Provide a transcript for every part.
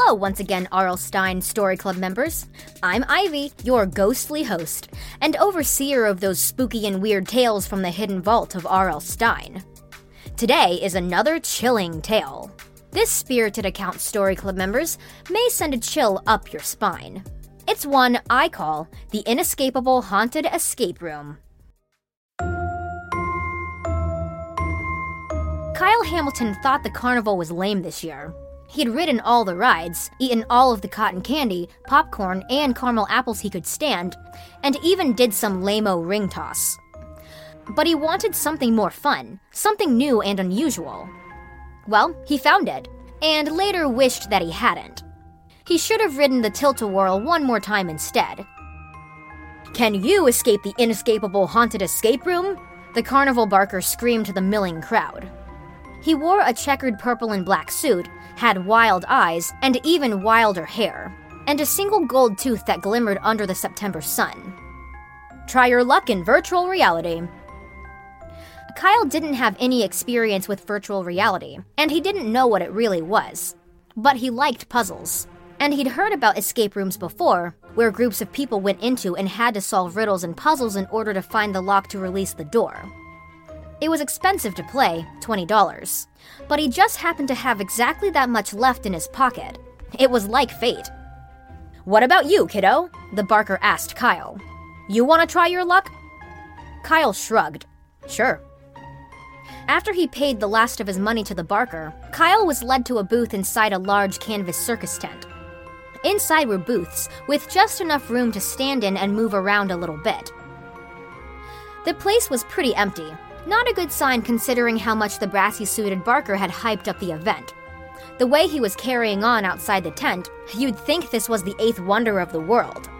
Hello, once again, R.L. Stine Story Club members. I'm Ivy, your ghostly host, and overseer of those spooky and weird tales from the hidden vault of R.L. Stine. Today is another chilling tale. This spirited account, Story Club members, may send a chill up your spine. It's one I call the Inescapable Haunted Escape Room. Kyle Hamilton thought the carnival was lame this year, He'd ridden all the rides, eaten all of the cotton candy, popcorn, and caramel apples he could stand, and even did some lame-o ring toss. But he wanted something more fun, something new and unusual. Well, he found it, and later wished that he hadn't. He should have ridden the tilt-a-whirl one more time instead. Can you escape the inescapable haunted escape room? The carnival barker screamed to the milling crowd. He wore a checkered purple and black suit had wild eyes, and even wilder hair, and a single gold tooth that glimmered under the September sun. Try your luck in virtual reality. Kyle didn't have any experience with virtual reality, and he didn't know what it really was. But he liked puzzles. And he'd heard about escape rooms before, where groups of people went into and had to solve riddles and puzzles in order to find the lock to release the door. It was expensive to play, $20, but he just happened to have exactly that much left in his pocket. It was like fate. What about you, kiddo? The barker asked Kyle. You want to try your luck? Kyle shrugged. Sure. After he paid the last of his money to the barker, Kyle was led to a booth inside a large canvas circus tent. Inside were booths with just enough room to stand in and move around a little bit. The place was pretty empty, not a good sign considering how much the brassy suited Barker had hyped up the event. The way he was carrying on outside the tent, you'd think this was the eighth wonder of the world.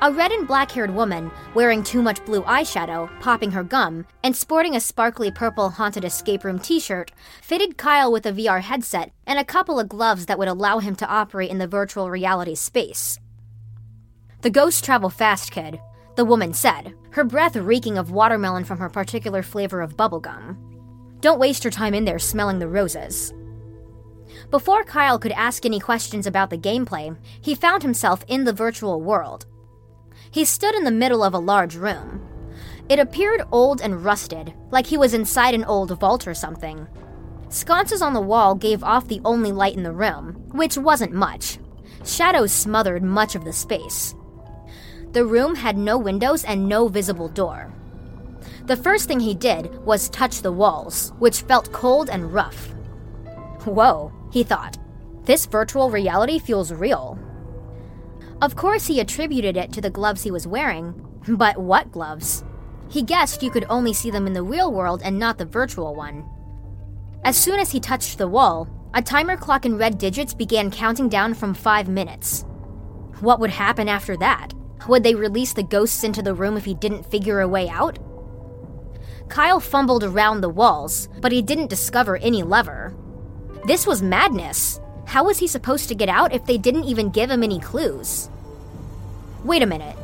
A red and black haired woman, wearing too much blue eyeshadow, popping her gum, and sporting a sparkly purple haunted escape room t shirt, fitted Kyle with a VR headset and a couple of gloves that would allow him to operate in the virtual reality space. The ghosts travel fast, kid, the woman said, her breath reeking of watermelon from her particular flavor of bubblegum. Don't waste your time in there smelling the roses. Before Kyle could ask any questions about the gameplay, he found himself in the virtual world. He stood in the middle of a large room. It appeared old and rusted, like he was inside an old vault or something. Sconces on the wall gave off the only light in the room, which wasn't much. Shadows smothered much of the space. The room had no windows and no visible door. The first thing he did was touch the walls, which felt cold and rough. Whoa, he thought. This virtual reality feels real. Of course, he attributed it to the gloves he was wearing, but what gloves? He guessed you could only see them in the real world and not the virtual one. As soon as he touched the wall, a timer clock in red digits began counting down from five minutes. What would happen after that? Would they release the ghosts into the room if he didn't figure a way out? Kyle fumbled around the walls, but he didn't discover any lever. This was madness. How was he supposed to get out if they didn't even give him any clues? Wait a minute.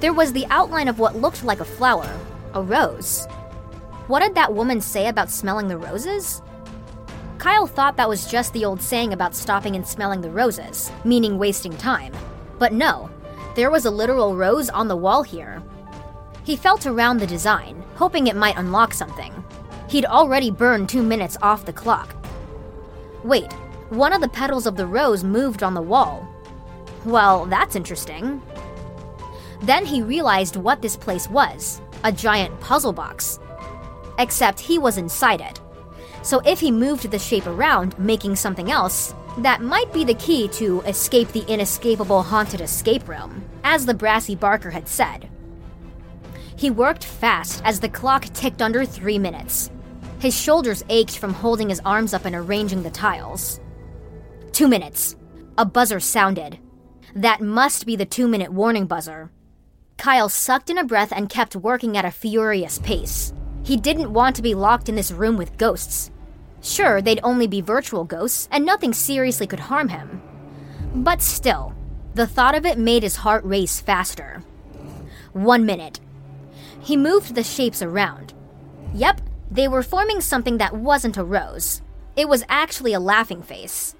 There was the outline of what looked like a flower, a rose. What did that woman say about smelling the roses? Kyle thought that was just the old saying about stopping and smelling the roses, meaning wasting time. But no, there was a literal rose on the wall here. He felt around the design, hoping it might unlock something. He'd already burned two minutes off the clock. Wait, one of the petals of the rose moved on the wall. Well, that's interesting. Then he realized what this place was a giant puzzle box. Except he was inside it. So if he moved the shape around, making something else, that might be the key to escape the inescapable haunted escape room, as the brassy Barker had said. He worked fast as the clock ticked under three minutes. His shoulders ached from holding his arms up and arranging the tiles. Two minutes. A buzzer sounded. That must be the two minute warning buzzer. Kyle sucked in a breath and kept working at a furious pace. He didn't want to be locked in this room with ghosts. Sure, they'd only be virtual ghosts, and nothing seriously could harm him. But still, the thought of it made his heart race faster. One minute. He moved the shapes around. Yep, they were forming something that wasn't a rose. It was actually a laughing face.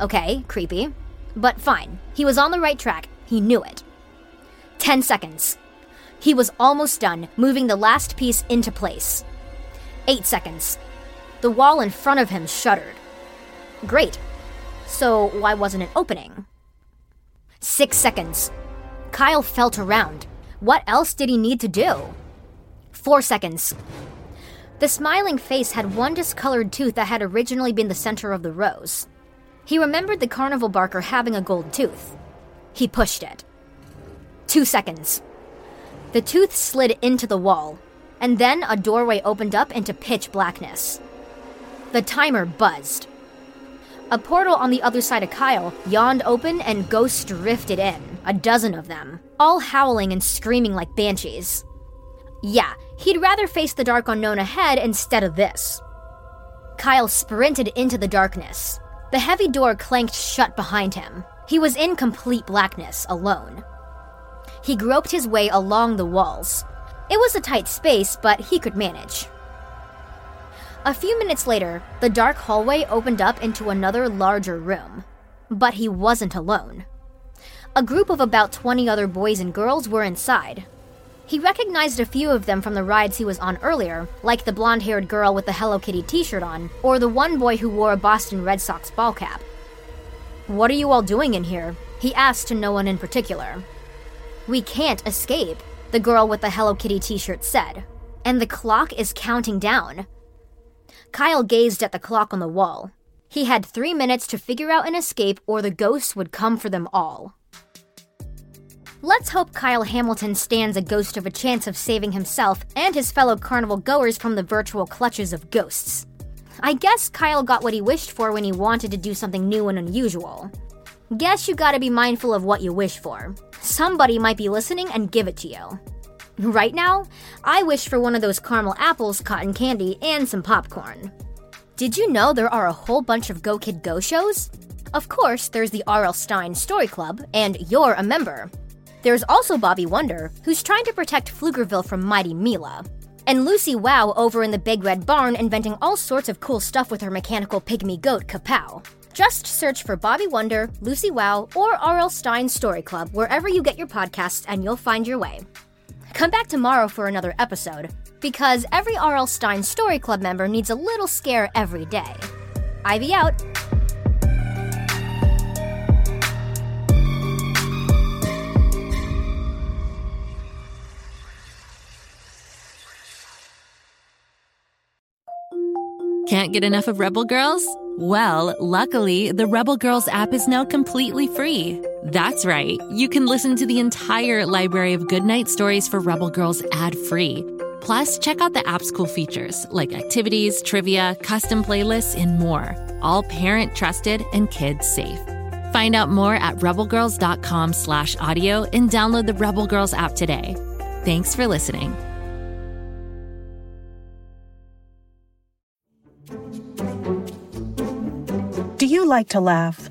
Okay, creepy. But fine, he was on the right track, he knew it. 10 seconds. He was almost done, moving the last piece into place. 8 seconds. The wall in front of him shuddered. Great. So, why wasn't it opening? 6 seconds. Kyle felt around. What else did he need to do? 4 seconds. The smiling face had one discolored tooth that had originally been the center of the rose. He remembered the carnival barker having a gold tooth. He pushed it. Two seconds. The tooth slid into the wall, and then a doorway opened up into pitch blackness. The timer buzzed. A portal on the other side of Kyle yawned open and ghosts drifted in, a dozen of them, all howling and screaming like banshees. Yeah, he'd rather face the dark unknown ahead instead of this. Kyle sprinted into the darkness. The heavy door clanked shut behind him. He was in complete blackness, alone. He groped his way along the walls. It was a tight space, but he could manage. A few minutes later, the dark hallway opened up into another larger room. But he wasn't alone. A group of about 20 other boys and girls were inside. He recognized a few of them from the rides he was on earlier, like the blonde haired girl with the Hello Kitty t shirt on, or the one boy who wore a Boston Red Sox ball cap. What are you all doing in here? He asked to no one in particular. We can't escape, the girl with the Hello Kitty t shirt said. And the clock is counting down. Kyle gazed at the clock on the wall. He had three minutes to figure out an escape, or the ghosts would come for them all. Let's hope Kyle Hamilton stands a ghost of a chance of saving himself and his fellow carnival goers from the virtual clutches of ghosts. I guess Kyle got what he wished for when he wanted to do something new and unusual. Guess you gotta be mindful of what you wish for. Somebody might be listening and give it to you. Right now, I wish for one of those caramel apples, cotton candy, and some popcorn. Did you know there are a whole bunch of Go Kid Go shows? Of course, there's the R.L. Stine Story Club, and you're a member. There's also Bobby Wonder, who's trying to protect Pflugerville from Mighty Mila. And Lucy Wow over in the Big Red Barn inventing all sorts of cool stuff with her mechanical pygmy goat, Kapow. Just search for Bobby Wonder, Lucy Wow, or R.L. Stine Story Club wherever you get your podcasts and you'll find your way. Come back tomorrow for another episode, because every R.L. Stine Story Club member needs a little scare every day. Ivy out. Can't get enough of Rebel Girls? Well, luckily, the Rebel Girls app is now completely free. That's right. You can listen to the entire library of goodnight stories for Rebel Girls ad free. Plus, check out the app's cool features like activities, trivia, custom playlists, and more. All parent trusted and kids safe. Find out more at rebelgirls.com/audio and download the Rebel Girls app today. Thanks for listening. Do you like to laugh?